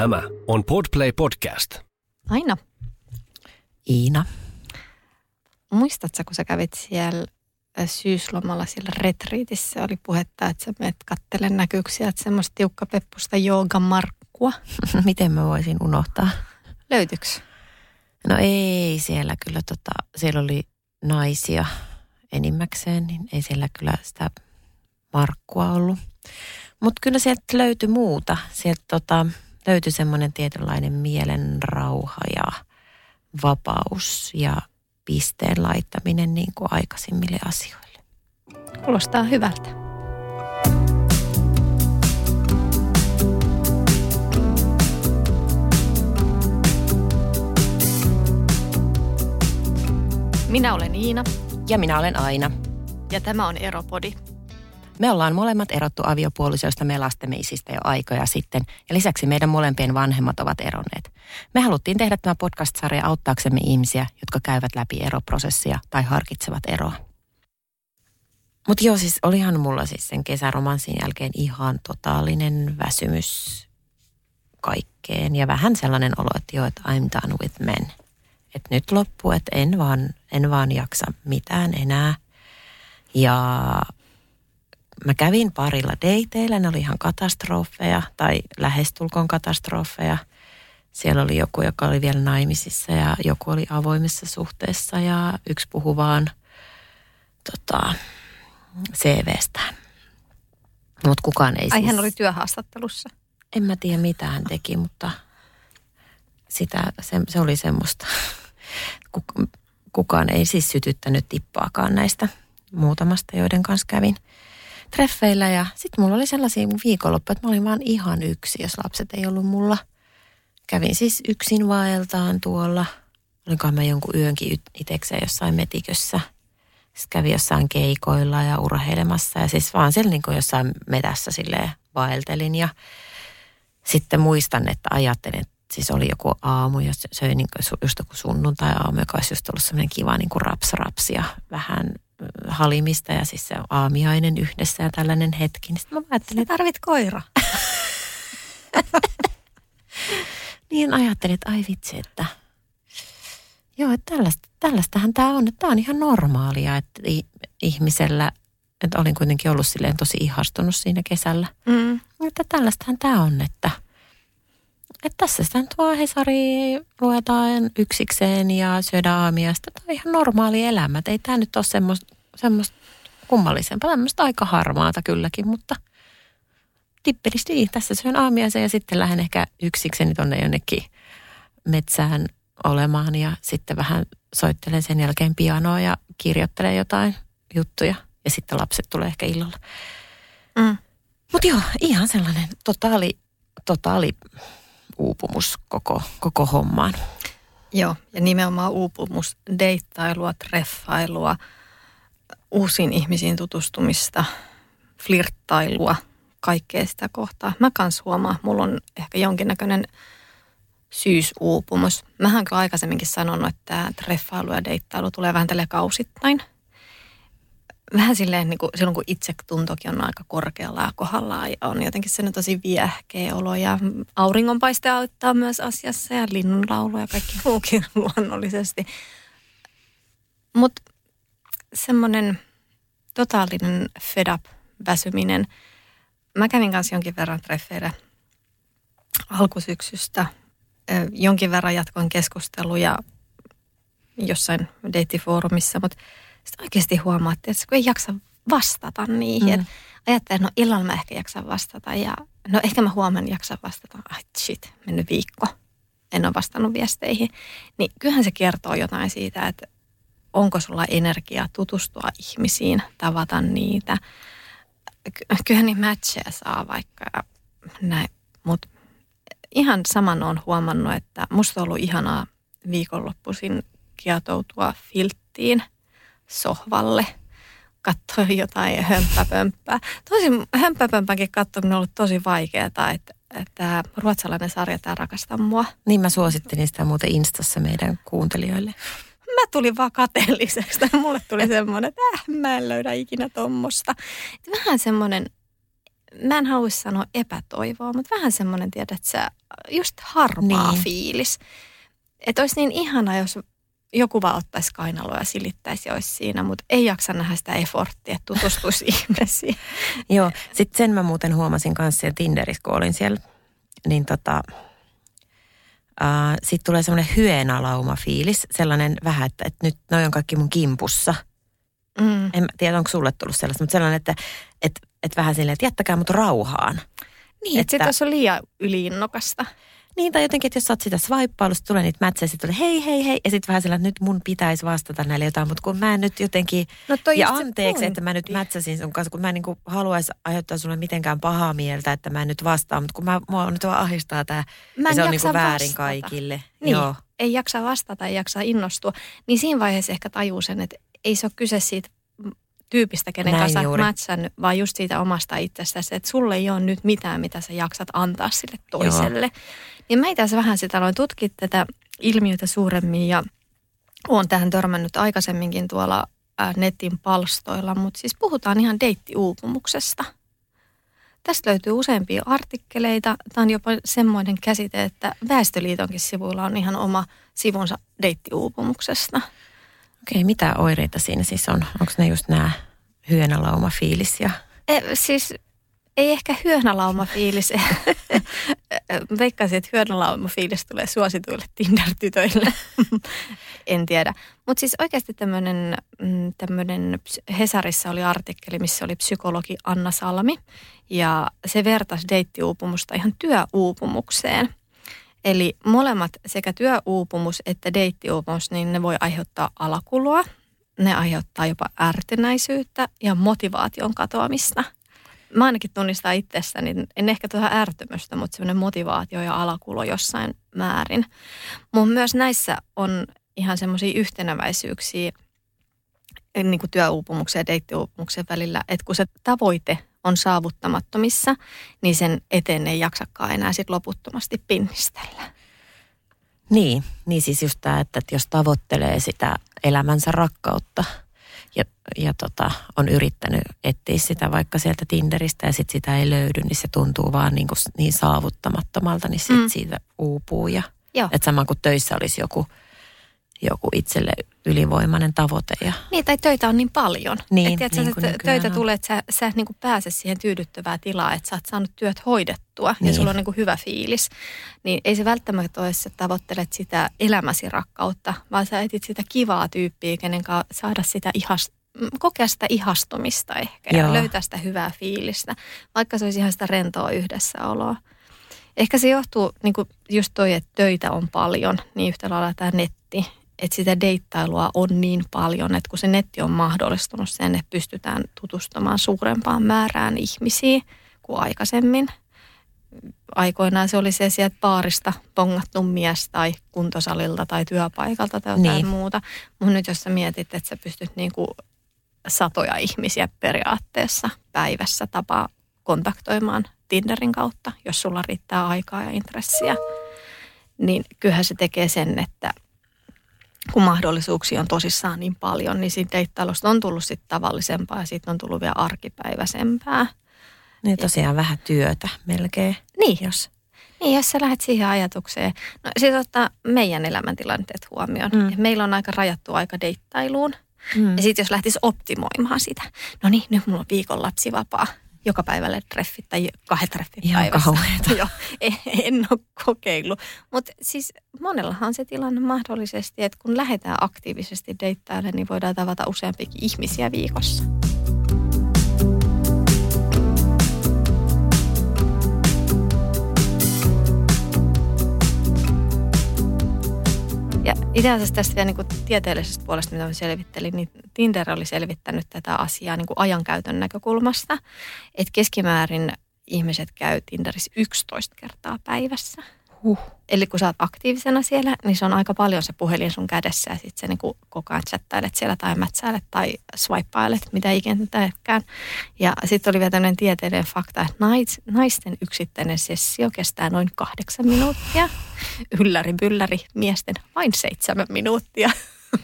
Tämä on Podplay Podcast. Aina. Iina. Muistatko, kun sä kävit siellä syyslomalla siellä retriitissä, oli puhetta, että sä menet kattelen näkyyksiä, että semmoista tiukkapeppusta joogamarkkua. Miten mä voisin unohtaa? Löytyykö? No ei siellä kyllä, tota, siellä oli naisia enimmäkseen, niin ei siellä kyllä sitä markkua ollut. Mutta kyllä sieltä löytyi muuta. Sieltä tota, löytyi semmoinen tietynlainen mielen rauha ja vapaus ja pisteen laittaminen niin kuin aikaisemmille asioille. Kuulostaa hyvältä. Minä olen Iina Ja minä olen Aina. ja tämä on Eropodi. Me ollaan molemmat erottu aviopuolisoista me lastemme isistä jo aikoja sitten, ja lisäksi meidän molempien vanhemmat ovat eronneet. Me haluttiin tehdä tämä podcast-sarja auttaaksemme ihmisiä, jotka käyvät läpi eroprosessia tai harkitsevat eroa. Mutta joo, siis olihan mulla siis sen kesäromanssin jälkeen ihan totaalinen väsymys kaikkeen. Ja vähän sellainen olo, että joo, että I'm done with men. Että nyt loppu, että en vaan, en vaan jaksa mitään enää. Ja mä kävin parilla dateilla, ne oli ihan katastrofeja tai lähestulkoon katastrofeja. Siellä oli joku, joka oli vielä naimisissa ja joku oli avoimessa suhteessa ja yksi puhui vaan tota, CVstään. Mutta kukaan ei Ai siis... hän oli työhaastattelussa. En mä tiedä mitä hän teki, mutta sitä, se, se oli semmoista. Kuk- Kukaan ei siis sytyttänyt tippaakaan näistä muutamasta, joiden kanssa kävin treffeillä. Ja sitten mulla oli sellaisia viikonloppuja, että mä olin vaan ihan yksi, jos lapset ei ollut mulla. Kävin siis yksin vaeltaan tuolla. Olinkohan mä jonkun yönkin it- itekseen jossain metikössä. Sitten kävin jossain keikoilla ja urheilemassa ja siis vaan siellä niin kuin jossain metässä silleen vaeltelin ja sitten muistan, että ajattelin, että siis oli joku aamu, jos söi niin just joku sunnuntai-aamu, joka olisi just ollut semmoinen kiva niin kuin raps-raps ja vähän halimista ja siis se aamiainen yhdessä ja tällainen hetki. Niin sitten mä ajattelin, että tarvit koira. niin ajattelin, että ai vitsi, että joo, että tällaista, tällaistahan tämä on, että tämä on ihan normaalia, että ihmisellä, että olin kuitenkin ollut silleen tosi ihastunut siinä kesällä. Mm. Että tällaistahan tämä on, että, että tässä sitä nyt vaan Hesari luetaan yksikseen ja syödään aamiaista. Tämä on ihan normaali elämä. Ei tämä nyt ole semmoista, semmoista kummallisempaa, tämmöistä aika harmaata kylläkin, mutta tippelisti niin, tässä syön aamiaisen ja sitten lähden ehkä yksikseni tuonne jonnekin metsään olemaan ja sitten vähän soittelen sen jälkeen pianoa ja kirjoittelen jotain juttuja ja sitten lapset tulee ehkä illalla. Mm. Mutta joo, ihan sellainen totaali, totaali uupumus koko, koko hommaan. Joo, ja nimenomaan uupumus, deittailua, treffailua, uusiin ihmisiin tutustumista, flirttailua, kaikkea sitä kohtaa. Mä kans huomaan, mulla on ehkä jonkinnäköinen syysuupumus. Mähän kyllä aikaisemminkin sanonut, että treffailu ja deittailu tulee vähän tälle kausittain. Vähän silleen, niin kuin, silloin kun itsetuntokin on aika korkealla ja kohdallaan ja on jotenkin sellainen tosi viehkeä olo ja auringonpaiste auttaa myös asiassa ja linnunlaulu ja kaikki muukin luonnollisesti. Mutta semmoinen totaalinen fed up väsyminen. Mä kävin kanssa jonkin verran treffeillä alkusyksystä. Jonkin verran jatkoin keskusteluja jossain deittifoorumissa, mutta sitten oikeasti huomaatte, että kun ei jaksa vastata niihin. Mm. Mm. Ajattelin, että no illalla mä ehkä jaksan vastata ja no ehkä mä huomenna jaksan vastata. Ai shit, mennyt viikko. En ole vastannut viesteihin. Niin kyllähän se kertoo jotain siitä, että onko sulla energiaa tutustua ihmisiin, tavata niitä. Ky- Kyllähän niin matcheja saa vaikka näin, mutta ihan saman on huomannut, että musta on ollut ihanaa viikonloppuisin kietoutua filttiin sohvalle, katsoa jotain hömppäpömppää. Tosin hömppäpömpänkin katsominen on ollut tosi vaikeaa, että, että ruotsalainen sarja tämä rakastaa mua. Niin mä suosittelin sitä muuten Instassa meidän kuuntelijoille. Mä tulin vaan kateelliseksi. Mulle tuli semmoinen, että äh, mä en löydä ikinä tommosta. Vähän semmoinen, mä en haluaisi sanoa epätoivoa, mutta vähän semmoinen, tiedät sä, just harmaa niin. fiilis. Että olisi niin ihana, jos joku vaan ottaisi kainaloa ja silittäisi ja olisi siinä, mutta ei jaksa nähdä sitä efforttia, että tutustuisi ihmisiin. Joo, sitten sen mä muuten huomasin kanssa siellä Tinderissä, kun olin siellä, niin tota, äh, sitten tulee semmoinen hyeenalauma fiilis, sellainen vähän, että, että nyt noin on kaikki mun kimpussa. Mm. En tiedä, onko sulle tullut sellaista, mutta sellainen, että, että, että vähän silleen, että jättäkää mut rauhaan. Niin, että, että se on liian yliinnokasta. Niin, tai jotenkin, että jos sä oot sitä swipeilusta, tulee niitä mätsejä, sitten tulee hei, hei, hei. Ja sitten vähän sillä, että nyt mun pitäisi vastata näille jotain, mutta kun mä en nyt jotenkin, no ja anteeksi, että mä nyt mätsäsin sun kanssa, kun mä en niin haluaisi aiheuttaa sulle mitenkään pahaa mieltä, että mä en nyt vastaa, mutta kun mä, mua nyt vaan ahistaa tämä, ja se on niin väärin vastata. kaikille. Niin, Joo. ei jaksa vastata, ei jaksa innostua. Niin siinä vaiheessa ehkä tajuu sen, että ei se ole kyse siitä tyypistä, kenen Näin kanssa juuri. matchan, vaan just siitä omasta itsestäsi, että sulle ei ole nyt mitään, mitä sä jaksat antaa sille toiselle. Joo. Niin mä itse vähän sitä aloin tutkia tätä ilmiötä suuremmin ja olen tähän törmännyt aikaisemminkin tuolla netin palstoilla, mutta siis puhutaan ihan deittiuupumuksesta. Tästä löytyy useampia artikkeleita. Tämä on jopa semmoinen käsite, että Väestöliitonkin sivuilla on ihan oma sivunsa deittiuupumuksesta. Okei, mitä oireita siinä siis on? Onko ne just nämä hyönälauma fiilis ja... E, siis ei ehkä hyönälauma fiilis. Veikkaisin, että hyönälauma fiilis tulee suosituille Tinder-tytöille. en tiedä. Mutta siis oikeasti tämmöinen mm, Hesarissa oli artikkeli, missä oli psykologi Anna Salmi. Ja se vertasi deittiuupumusta ihan työuupumukseen – Eli molemmat sekä työuupumus että deittiuupumus, niin ne voi aiheuttaa alakuloa, ne aiheuttaa jopa ärtynäisyyttä ja motivaation katoamista. Mä ainakin tunnistan itsestäni, en ehkä tuota ärtymystä, mutta semmoinen motivaatio ja alakulo jossain määrin. Mutta myös näissä on ihan semmoisia yhtenäväisyyksiä niin kuin työuupumuksen ja deittiuupumuksen välillä, että kun se tavoite on saavuttamattomissa, niin sen eteen ei jaksakaan enää sit loputtomasti pinnistellä. Niin, niin siis just tämä, että jos tavoittelee sitä elämänsä rakkautta ja, tota, on yrittänyt etsiä sitä vaikka sieltä Tinderistä ja sitten sitä ei löydy, niin se tuntuu vaan niin, kuin niin saavuttamattomalta, niin sit mm. siitä uupuu. Ja, että sama kuin töissä olisi joku – joku itselle ylivoimainen tavoite. Ja... Niin, tai töitä on niin paljon. Niin, että niin että töitä on. tulee, että sä, sä niin kuin pääse siihen tyydyttävää tilaa, että sä oot saanut työt hoidettua niin. ja sulla on niin kuin hyvä fiilis. Niin ei se välttämättä ole, että tavoittelet sitä elämäsi rakkautta, vaan sä etit sitä kivaa tyyppiä, kenen kanssa saada sitä ihas, kokea sitä ihastumista ehkä Joo. ja löytää sitä hyvää fiilistä, vaikka se olisi ihan sitä rentoa yhdessäoloa. Ehkä se johtuu niin kuin just toi, että töitä on paljon, niin yhtä lailla tämä netti että sitä deittailua on niin paljon, että kun se netti on mahdollistunut sen, että pystytään tutustumaan suurempaan määrään ihmisiä kuin aikaisemmin. Aikoinaan se oli se sieltä baarista pongattu mies tai kuntosalilta tai työpaikalta tai jotain niin. muuta. Mutta nyt jos sä mietit, että sä pystyt niinku satoja ihmisiä periaatteessa päivässä tapaa kontaktoimaan Tinderin kautta, jos sulla riittää aikaa ja intressiä, niin kyllähän se tekee sen, että – kun mahdollisuuksia on tosissaan niin paljon, niin siitä deittailusta on tullut sitten tavallisempaa ja siitä on tullut vielä arkipäiväisempää. Niin tosiaan vähän työtä melkein. Niin. Jos. Niin, jos sä lähdet siihen ajatukseen. No siis ottaa meidän elämäntilanteet huomioon. Mm. Meillä on aika rajattu aika deittailuun. Mm. Ja sitten jos lähtisi optimoimaan sitä. No niin, nyt mulla on viikon lapsivapaa joka päivälle treffit tai kahdet treffit Ihan päivässä. Joo, en, en ole kokeillut. Mutta siis monellahan on se tilanne mahdollisesti, että kun lähdetään aktiivisesti deittaille, niin voidaan tavata useampikin ihmisiä viikossa. Ja itse asiassa tästä vielä niin kuin tieteellisestä puolesta, mitä mä selvittelin, niin Tinder oli selvittänyt tätä asiaa niin kuin ajankäytön näkökulmasta. Että keskimäärin ihmiset käy Tinderissä 11 kertaa päivässä. Huh. Eli kun sä oot aktiivisena siellä, niin se on aika paljon se puhelin sun kädessä ja sitten sä niin koko ajan chattailet siellä tai mätsäilet tai swipailet, mitä ikinä teetkään. Ja sitten oli vielä tämmöinen tieteellinen fakta, että nais, naisten yksittäinen sessio kestää noin kahdeksan minuuttia. Ylläri bylläri miesten vain seitsemän minuuttia.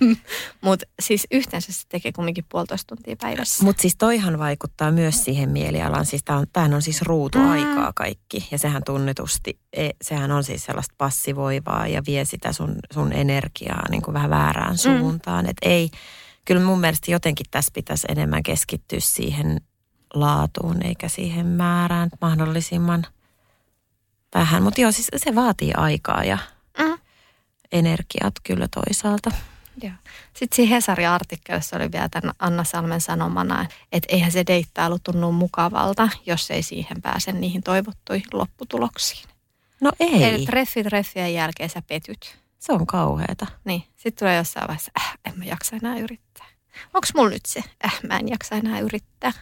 Mutta siis yhteensä se tekee kumminkin puolitoista tuntia päivässä. Mutta siis toihan vaikuttaa myös siihen mielialaan. Siis tämähän on, tämähän on siis ruutuaikaa kaikki. Ja sehän tunnetusti, e, sehän on siis sellaista passivoivaa ja vie sitä sun, sun energiaa niin kuin vähän väärään suuntaan. Mm. Että ei, kyllä mun mielestä jotenkin tässä pitäisi enemmän keskittyä siihen laatuun eikä siihen määrään mahdollisimman vähän. Mutta joo, siis se vaatii aikaa ja mm. energiat kyllä toisaalta. Joo. Sitten siinä Hesarin artikkelissa oli vielä tämän Anna Salmen sanomana, että eihän se deittailu tunnu mukavalta, jos ei siihen pääse niihin toivottuihin lopputuloksiin. No ei. Eli treffi treffien jälkeen sä petyt. Se on kauheata. Niin. Sitten tulee jossain vaiheessa, äh, en mä jaksa enää yrittää. Onko mulla nyt se, äh, mä en jaksa enää yrittää.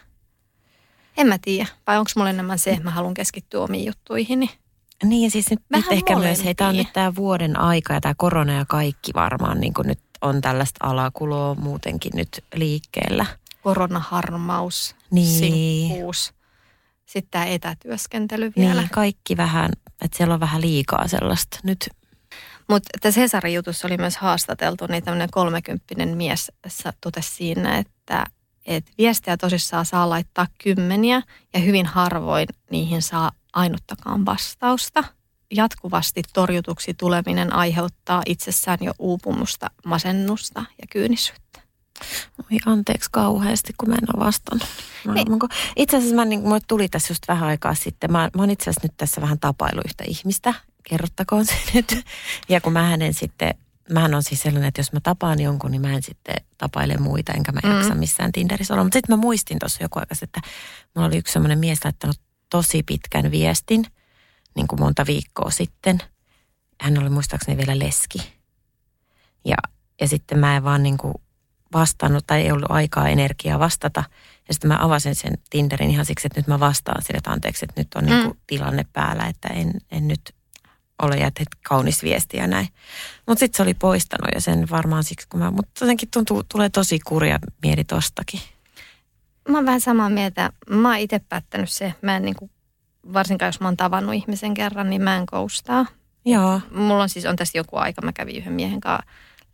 En mä tiedä. Vai onko mulla enemmän se, että mä haluan keskittyä omiin juttuihin. Niin ja siis nyt, nyt ehkä myös, hei tämä on nyt tämä vuoden aika ja tämä korona ja kaikki varmaan niin kuin nyt on tällaista alakuloa muutenkin nyt liikkeellä. Koronaharmaus, niin. sinkkuus, sitten tämä etätyöskentely vielä. Niin, kaikki vähän, että siellä on vähän liikaa sellaista nyt. Mutta tässä Hesarin jutussa oli myös haastateltu, niin tämmöinen kolmekymppinen mies totesi siinä, että että viestejä tosissaan saa laittaa kymmeniä ja hyvin harvoin niihin saa ainuttakaan vastausta. Jatkuvasti torjutuksi tuleminen aiheuttaa itsessään jo uupumusta, masennusta ja kyynisyyttä. Oi anteeksi kauheasti, kun mä en ole vastannut. Mä, niin. mä, itse asiassa mä, niin, mulle tuli tässä just vähän aikaa sitten. Mä, mä oon itse asiassa nyt tässä vähän tapailu yhtä ihmistä. Kerrottakoon se nyt. Ja kun mä hänen sitten mähän on siis sellainen, että jos mä tapaan jonkun, niin mä en sitten tapaile muita, enkä mä jaksa mm. missään Tinderissä olla. Mutta sitten mä muistin tuossa joku aika, että mulla oli yksi semmoinen mies laittanut tosi pitkän viestin, niin kuin monta viikkoa sitten. Hän oli muistaakseni vielä leski. Ja, ja sitten mä en vaan niin kuin vastannut tai ei ollut aikaa, energiaa vastata. Ja sitten mä avasin sen Tinderin ihan siksi, että nyt mä vastaan sille, että anteeksi, että nyt on niin kuin mm. tilanne päällä, että en, en nyt ole että kaunis viesti ja näin. Mutta sitten se oli poistanut ja sen varmaan siksi, kun mä, mutta jotenkin tuntuu, tulee tosi kurja mieli tostakin. Mä oon vähän samaa mieltä. Mä oon itse päättänyt se, mä en niin kuin, varsinkaan jos mä oon tavannut ihmisen kerran, niin mä en koustaa. Joo. Mulla on siis, on tässä joku aika, mä kävin yhden miehen kanssa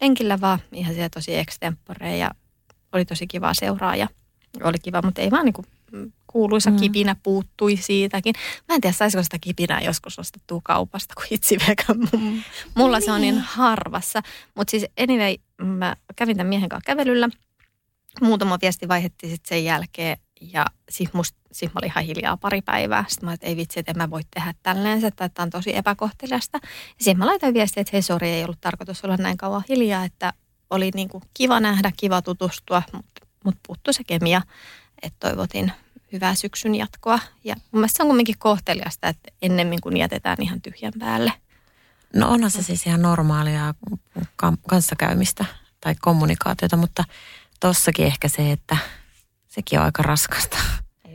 lenkillä vaan, ihan siellä tosi extempore ja oli tosi kiva seuraa ja oli kiva, mutta ei vaan niin kuin kuuluisa mm. kipinä puuttui siitäkin. Mä en tiedä, saisiko sitä kipinää joskus ostettua kaupasta, kun itse Mulla niin. se on niin, niin harvassa. Mutta siis anyway, mä kävin tämän miehen kanssa kävelyllä. Muutama viesti vaihettiin sitten sen jälkeen ja siis, must, siis mä olin ihan hiljaa pari päivää. Sitten mä että ei vitsi, että en mä voi tehdä tälleen, että tämä on tosi epäkohteliasta. Ja sitten mä laitoin viestiä, että hei sori, ei ollut tarkoitus olla näin kauan hiljaa, että oli niin kuin kiva nähdä, kiva tutustua, mutta mut puuttui se kemia, että toivotin hyvää syksyn jatkoa. Ja mun mielestä se on kuitenkin kohteliasta, että ennemmin kuin jätetään ihan tyhjän päälle. No onhan se siis ihan normaalia kanssakäymistä tai kommunikaatiota, mutta tossakin ehkä se, että sekin on aika raskasta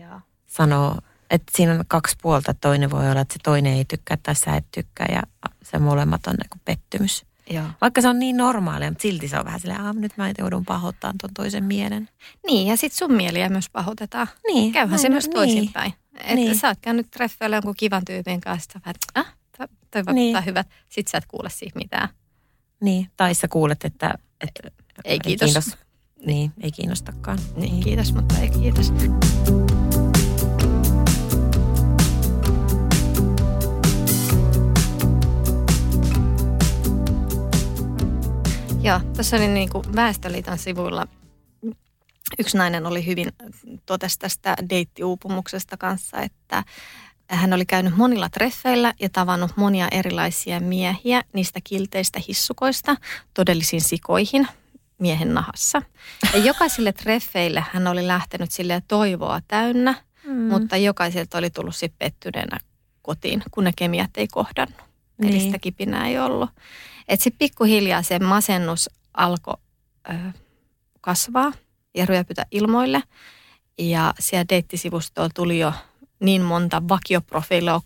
Joo. sanoa, että siinä on kaksi puolta. Toinen voi olla, että se toinen ei tykkää tai sä et tykkää ja se molemmat on niin pettymys. Joo. Vaikka se on niin normaalia, mutta silti se on vähän silleen, että nyt mä joudun pahoittamaan tuon toisen mielen. Niin, ja sitten sun mieliä myös pahoitetaan. Niin. Käyhän se myös niin. toisinpäin. Että niin. sä oot käynyt treffeillä jonkun kivan tyypin kanssa, että ah, toi vaikuttaa niin. hyvät. Sitten sä et kuule siitä mitään. Niin, tai sä kuulet, että, että ei kiitos. Ei kiinnos. Niin, ei kiinnostakaan. Niin, niin. kiitos, mutta ei kiitos. Joo, tässä oli niin kuin Väestöliiton sivuilla yksi nainen oli hyvin, totesi tästä deittiuupumuksesta kanssa, että hän oli käynyt monilla treffeillä ja tavannut monia erilaisia miehiä niistä kilteistä hissukoista todellisiin sikoihin miehen nahassa. Ja jokaisille treffeille hän oli lähtenyt sille toivoa täynnä, mm. mutta jokaiselta oli tullut sitten pettyneenä kotiin, kun ne kemiat ei kohdannut. Niin. Eli sitä kipinää ei ollut. Että sitten pikkuhiljaa se masennus alkoi kasvaa ja ryöpytä ilmoille. Ja siellä deittisivustolla tuli jo niin monta vakioprofiilia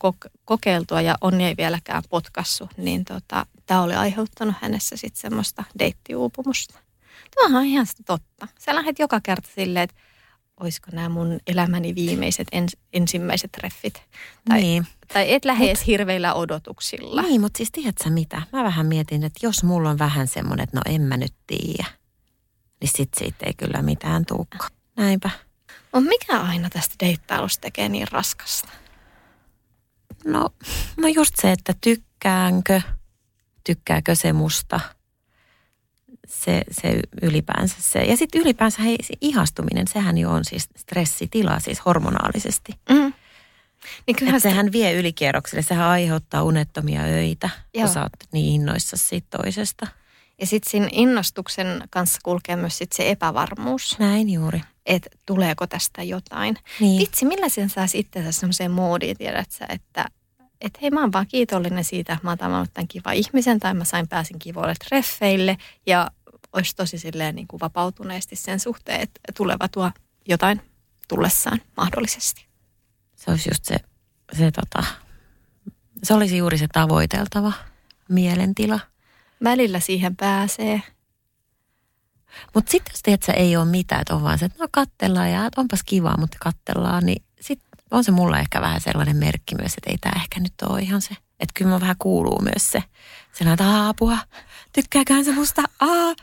kokeiltua ja on ei vieläkään potkassu, niin tota, tämä oli aiheuttanut hänessä sitten semmoista deittiuupumusta. Tämä on ihan totta. Sä lähdet joka kerta silleen, että olisiko nämä mun elämäni viimeiset ens, ensimmäiset treffit. Tai, niin. tai et lähde edes hirveillä odotuksilla. Niin, mutta siis tiedätkö mitä? Mä vähän mietin, että jos mulla on vähän semmoinen, että no en mä nyt tiedä, niin sit siitä ei kyllä mitään tuukka. Näinpä. On mikä aina tästä deittailusta tekee niin raskasta? No, no just se, että tykkäänkö, tykkääkö se musta. Se, se ylipäänsä se. Ja sitten ylipäänsä hei, se ihastuminen, sehän jo on siis stressitila siis hormonaalisesti. Mm. Niin Että sehän vie ylikierrokselle, sehän aiheuttaa unettomia öitä, Joo. kun sä oot niin innoissa siitä toisesta. Ja sitten siinä innostuksen kanssa kulkee myös sit se epävarmuus, Näin juuri. että tuleeko tästä jotain. Niin. Vitsi, millä sen saisi itsensä semmoiseen moodiin, tiedät sä, että et hei mä oon vaan kiitollinen siitä, että mä oon tavannut tämän kivan ihmisen tai mä sain pääsin kivoille treffeille ja olisi tosi silleen niin kuin vapautuneesti sen suhteen, että tuleva tuo jotain tullessaan mahdollisesti. Se olisi just se, se, tota, se olisi juuri se tavoiteltava mielentila. Välillä siihen pääsee. Mutta sitten jos että ei ole mitään, että on vaan se, että no kattellaan ja onpas kivaa, mutta kattellaan, niin sitten on se mulla ehkä vähän sellainen merkki myös, että ei tämä ehkä nyt ole ihan se. Että kyllä mä vähän kuuluu myös se, sellainen, että "Aa, apua, tykkääköhän se musta, aa,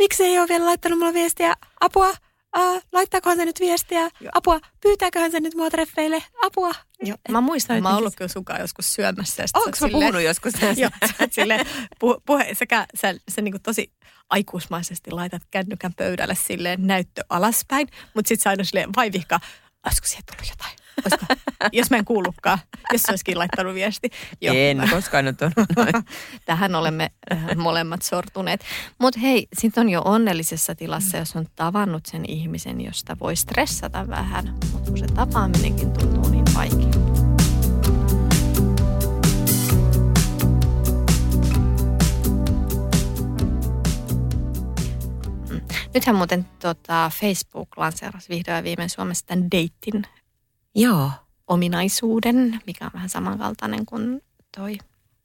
miksi ei ole vielä laittanut mulle viestiä, apua, aa, laittaakohan se nyt viestiä, Joo. apua, pyytääköhän se nyt mua treffeille, apua. Joo. Mä muistan, että mä oon ollut kyllä sunkaan joskus syömässä. sit Onko mä silleen- puhunut joskus tästä? Joo, silleen, puhe, puhe, sekä sä, sä niin tosi aikuismaisesti laitat kännykän pöydälle silleen näyttö alaspäin, mutta sitten sä aina silleen vaivihkaa, olisiko siihen tullut jotain? Olisiko, jos mä en kuullutkaan, jos se olisikin laittanut viesti. Joo, En koskaan nyt on. Tähän olemme äh, molemmat sortuneet. Mutta hei, sitten on jo onnellisessa tilassa, jos on tavannut sen ihmisen, josta voi stressata vähän. Mutta kun se tapaaminenkin tuntuu niin vaikealta. Mm. Nythän muuten tota, Facebook lanseerasi vihdoin ja viimein Suomessa tämän deittin Joo. ominaisuuden, mikä on vähän samankaltainen kuin toi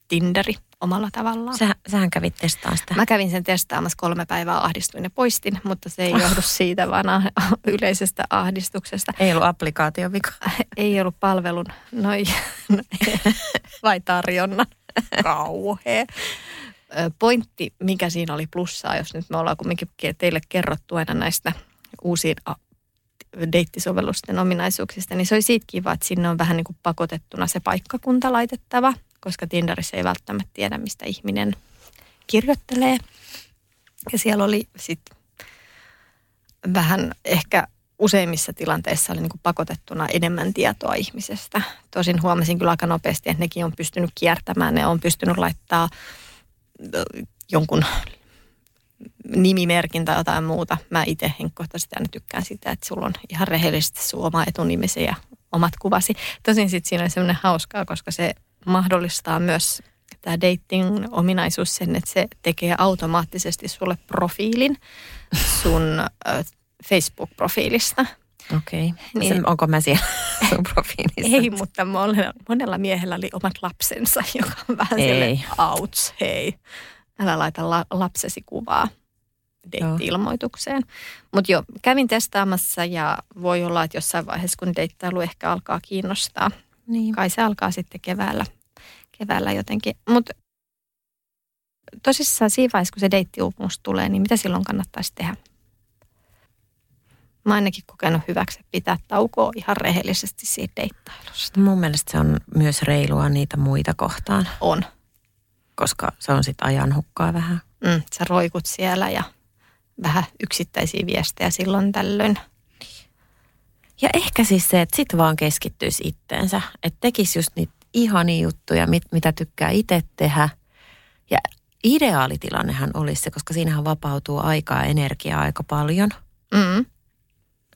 Tinderi omalla tavallaan. Sä, sähän kävit testaa sitä. Mä kävin sen testaamassa kolme päivää, ahdistuin ja poistin, mutta se ei johdu siitä, vaan ah- yleisestä ahdistuksesta. Ei ollut applikaation vika. Ei ollut palvelun, noi, vai tarjonnan. Kauhea. Pointti, mikä siinä oli plussaa, jos nyt me ollaan kumminkin teille kerrottu aina näistä uusiin deittisovellusten ominaisuuksista, niin se oli siitä kiva, että sinne on vähän niin kuin pakotettuna se paikkakunta laitettava, koska Tinderissä ei välttämättä tiedä, mistä ihminen kirjoittelee. Ja siellä oli sitten vähän ehkä useimmissa tilanteissa oli niin kuin pakotettuna enemmän tietoa ihmisestä. Tosin huomasin kyllä aika nopeasti, että nekin on pystynyt kiertämään. Ne on pystynyt laittaa jonkun nimimerkin tai jotain muuta. Mä itse henkkohtaisesti aina tykkään sitä, että sulla on ihan rehellisesti sun oma etunimisi ja omat kuvasi. Tosin sitten siinä on semmoinen hauskaa, koska se mahdollistaa myös tämä dating-ominaisuus sen, että se tekee automaattisesti sulle profiilin sun Facebook-profiilista. Okei. Okay. Niin. Onko mä siellä sun profiilissa? Ei, mutta monella, monella miehellä oli omat lapsensa, joka on vähän Ei. outs, hei. Älä laita la, lapsesi kuvaa deitti-ilmoitukseen. Mutta joo, kävin testaamassa ja voi olla, että jossain vaiheessa, kun deittailu ehkä alkaa kiinnostaa. Niin. Kai se alkaa sitten keväällä, keväällä jotenkin. Mutta tosissaan siinä vaiheessa, kun se deittiuupumus tulee, niin mitä silloin kannattaisi tehdä? Mä oon ainakin kokenut hyväksi pitää taukoa ihan rehellisesti siitä deittailusta. Mun mielestä se on myös reilua niitä muita kohtaan, On. Koska se on sitten ajan hukkaa vähän. Mm, sä roikut siellä ja vähän yksittäisiä viestejä silloin tällöin. Ja ehkä siis se, että sit vaan keskittyisi itteensä. Että tekisi just niitä ihania juttuja, mit, mitä tykkää itse tehdä. Ja ideaalitilannehan olisi se, koska siinähän vapautuu aikaa ja energiaa aika paljon. Mm.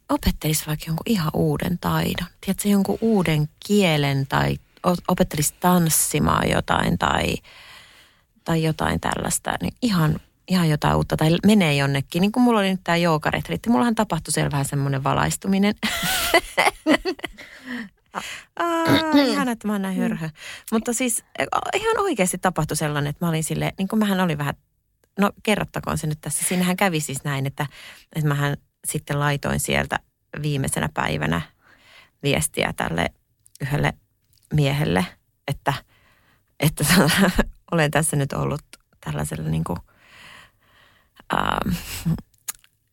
Opettelisi vaikka jonkun ihan uuden taidon. Tiedätkö, jonkun uuden kielen tai opettelisi tanssimaan jotain tai, tai jotain tällaista. Niin ihan, ihan jotain uutta tai menee jonnekin. Niin kuin mulla oli nyt tämä joogaretriitti. Mullahan tapahtui siellä vähän semmoinen valaistuminen. Aa, ihana, että mä oon näin hörhö. Mutta siis eh, ihan oikeasti tapahtui sellainen, että mä olin silleen, niin kuin mähän oli vähän, no kerrottakoon se nyt tässä. Siinähän kävi siis näin, että, että mähän sitten laitoin sieltä viimeisenä päivänä viestiä tälle yhdelle miehelle, että, että olen tässä nyt ollut tällaisella niin kuin, ähm,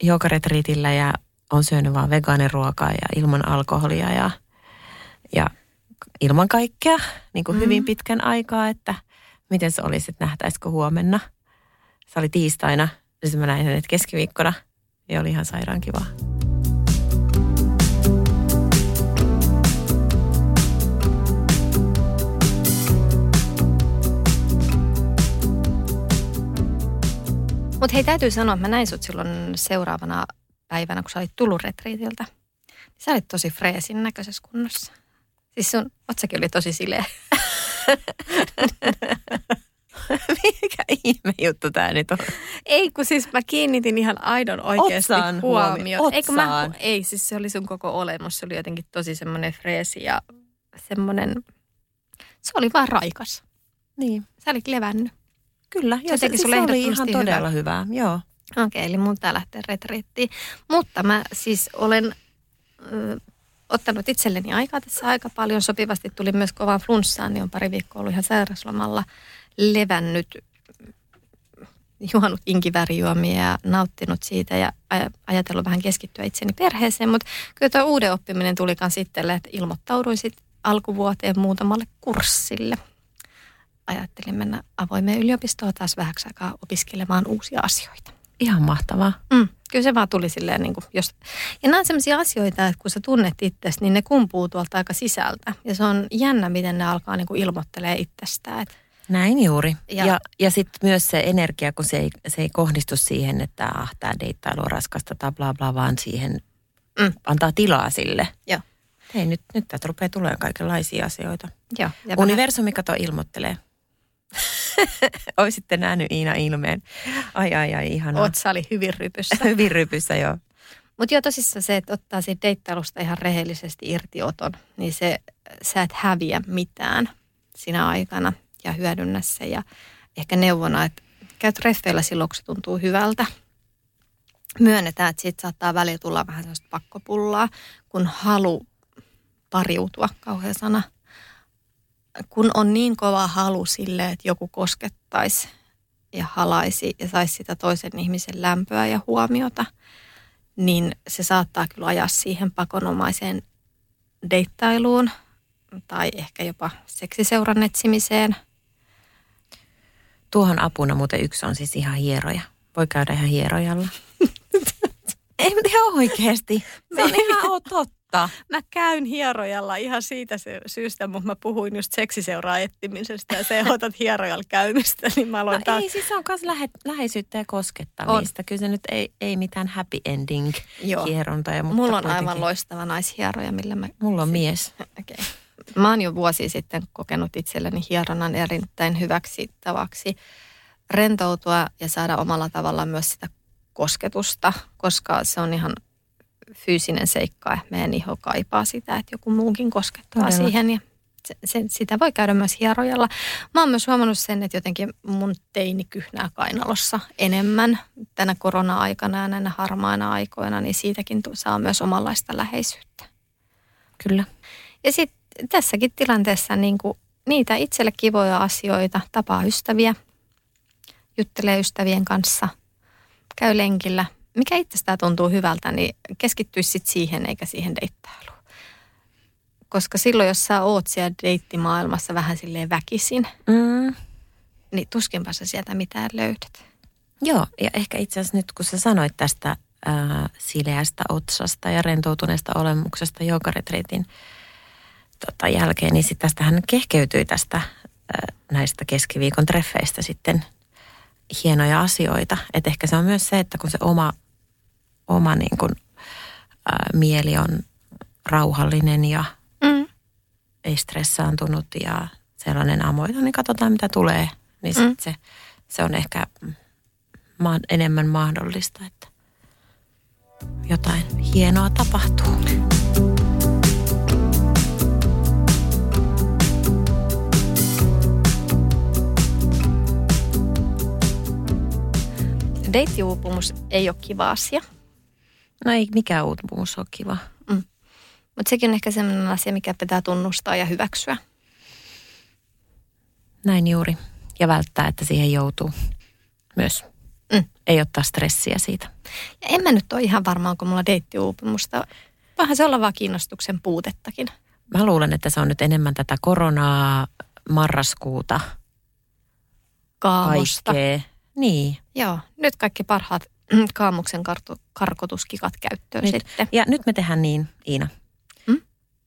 joogaretriitillä ja on syönyt vaan vegaaniruokaa ja ilman alkoholia ja, ja ilman kaikkea niin kuin mm. hyvin pitkän aikaa, että miten se olisi, että nähtäisikö huomenna. Se oli tiistaina, siis mä näin hänet keskiviikkona ja oli ihan sairaan kivaa. Mutta hei, täytyy sanoa, että mä näin sut silloin seuraavana päivänä, kun sä olit tullut retriitiltä. Sä olit tosi freesin näköisessä kunnossa. Siis sun otsakin oli tosi sileä. Mikä ihme juttu tää nyt on? Ei, kun siis mä kiinnitin ihan aidon oikeasti Otsaan huomioon. Ei, mä, ei, siis se oli sun koko olemus. Se oli jotenkin tosi semmoinen freesi ja semmoinen, se oli vaan raikas. Niin, Sä olit levännyt. Kyllä. Se Ja se, teki sulle se oli ihan todella hyvää. hyvää. Joo. Okei, eli mun tää lähtee retriittiin. Mutta mä siis olen ö, ottanut itselleni aikaa tässä aika paljon. Sopivasti tuli myös kovaan flunssaan, niin on pari viikkoa ollut ihan sairaslomalla levännyt, juonut inkivärijuomia ja nauttinut siitä ja aj- ajatellut vähän keskittyä itseni perheeseen. Mutta kyllä tuo uuden oppiminen tulikaan sitten, että ilmoittauduin sitten alkuvuoteen muutamalle kurssille. Ajattelin mennä avoimeen yliopistoon taas vähäksi aikaa opiskelemaan uusia asioita. Ihan mahtavaa. Mm, kyllä se vaan tuli silleen, niin kuin jos... Ja nämä on sellaisia asioita, että kun sä tunnet itsesi, niin ne kumpuu tuolta aika sisältä. Ja se on jännä, miten ne alkaa niin kuin ilmoittelee itsestään. Et, Näin juuri. Ja- Ja, ja, sitten myös se energia, kun se ei, se ei kohdistu siihen, että ah, tämä deittailu on raskasta tai bla bla, vaan siihen Mm. antaa tilaa sille. joo, Hei, nyt, nyt täältä rupeaa tulemaan kaikenlaisia asioita. joo. Ja vähän, Universumi kato ilmoittelee. Oisitte nähnyt Iina ilmeen. Ai ai ai, ihanaa. otsa oli hyvin rypyssä. Hyvin rypyssä joo. Mutta joo, tosissaan se, että ottaa siitä deittailusta ihan rehellisesti irtioton, niin se, sä et häviä mitään sinä aikana ja hyödynnä se. Ja ehkä neuvona, että käy treffeillä silloin, kun se tuntuu hyvältä. Myönnetään, että siitä saattaa välillä tulla vähän sellaista pakkopullaa, kun halu pariutua, kauhea sana. Kun on niin kova halu sille, että joku koskettaisi ja halaisi ja saisi sitä toisen ihmisen lämpöä ja huomiota – niin se saattaa kyllä ajaa siihen pakonomaiseen deittailuun tai ehkä jopa seksiseuran etsimiseen. Tuohon apuna muuten yksi on siis ihan hieroja. Voi käydä ihan hierojalla. Ei, mutta ihan oikeasti. Se on ihan o- totta. Mä käyn hierojalla ihan siitä syystä, mutta mä puhuin just seksiseuraa etsimisestä ja se otat hierojalla käymistä, niin mä aloin No taas. ei, siis se on myös lähe, läheisyyttä ja koskettamista. Kyllä se nyt ei, ei mitään happy ending Joo. hieronta. Ja, mutta Mulla on kuitenkin. aivan loistava naishieroja, millä mä... Mulla on mies. Okay. Mä oon jo vuosi sitten kokenut itselleni hieronnan erittäin hyväksi tavaksi rentoutua ja saada omalla tavallaan myös sitä kosketusta, koska se on ihan fyysinen seikka, että meidän iho kaipaa sitä, että joku muukin koskettaa Todella. siihen ja se, se, sitä voi käydä myös hierojalla. Mä oon myös huomannut sen, että jotenkin mun teini kyhnää kainalossa enemmän tänä korona-aikana ja näinä harmaina aikoina, niin siitäkin saa myös omanlaista läheisyyttä. Kyllä. Ja sitten tässäkin tilanteessa niin kuin niitä itselle kivoja asioita, tapaa ystäviä, juttelee ystävien kanssa, käy lenkillä. Mikä itsestään tuntuu hyvältä, niin keskittyisi sit siihen eikä siihen deittailuun. Koska silloin, jos sä oot siellä deittimaailmassa vähän silleen väkisin, Mm. niin tuskinpa sä sieltä mitään löydät. Joo, ja ehkä itse asiassa nyt kun sä sanoit tästä ää, sileästä otsasta ja rentoutuneesta olemuksesta joogaretreatin tota, jälkeen, niin sitten tästähän kehkeytyi tästä ää, näistä keskiviikon treffeistä sitten hienoja asioita. Et ehkä se on myös se, että kun se oma, oma niin kun, ää, mieli on rauhallinen ja Mm. ei stressaantunut ja sellainen amoita, niin katsotaan mitä tulee. Niin sit Mm. se, se on ehkä ma- enemmän mahdollista, että jotain hienoa tapahtuu. Deittiuupumus ei ole kiva asia. No ei mikään uupumus ole kiva. Mutta sekin on ehkä sellainen asia, mikä pitää tunnustaa ja hyväksyä. Näin juuri. Ja välttää, että siihen joutuu myös. Mm. Ei ottaa stressiä siitä. Ja en mä nyt ole ihan varma, onko mulla deittiuupumusta. Vähän se olla vaan kiinnostuksen puutettakin. Mä luulen, että se on nyt enemmän tätä koronaa, marraskuuta, Kaamosta. kaikkea. Niin. Joo, nyt kaikki parhaat kaamuksen kartu, karkotuskikat käyttöön Nyt. sitten. Ja nyt me tehdään niin, Iina. Mm?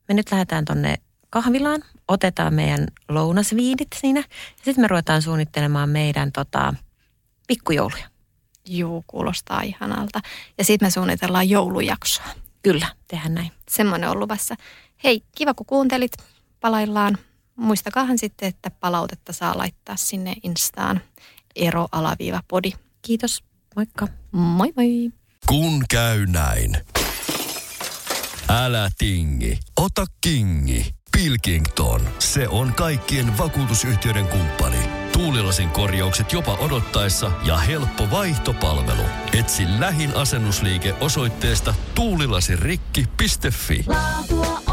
Me nyt lähdetään tonne kahvilaan, otetaan meidän lounasviinit siinä. Ja sitten me ruvetaan suunnittelemaan meidän tota, pikkujouluja. Juu, kuulostaa ihanalta. Ja sitten me suunnitellaan joulujaksoa. Kyllä, tehdään näin. Semmoinen on luvassa. Hei, kiva kun kuuntelit. Palaillaan. Muistakaahan sitten, että palautetta saa laittaa sinne Instaan ero-podi. Kiitos, moikka. Moi moi! Kun käy näin. Älä tingi, ota kingi. Pilkington, se on kaikkien vakuutusyhtiöiden kumppani. Tuulilasin korjaukset jopa odottaessa ja helppo vaihtopalvelu. Etsi lähin asennusliike osoitteesta tuulilasirikki.fi. Laatu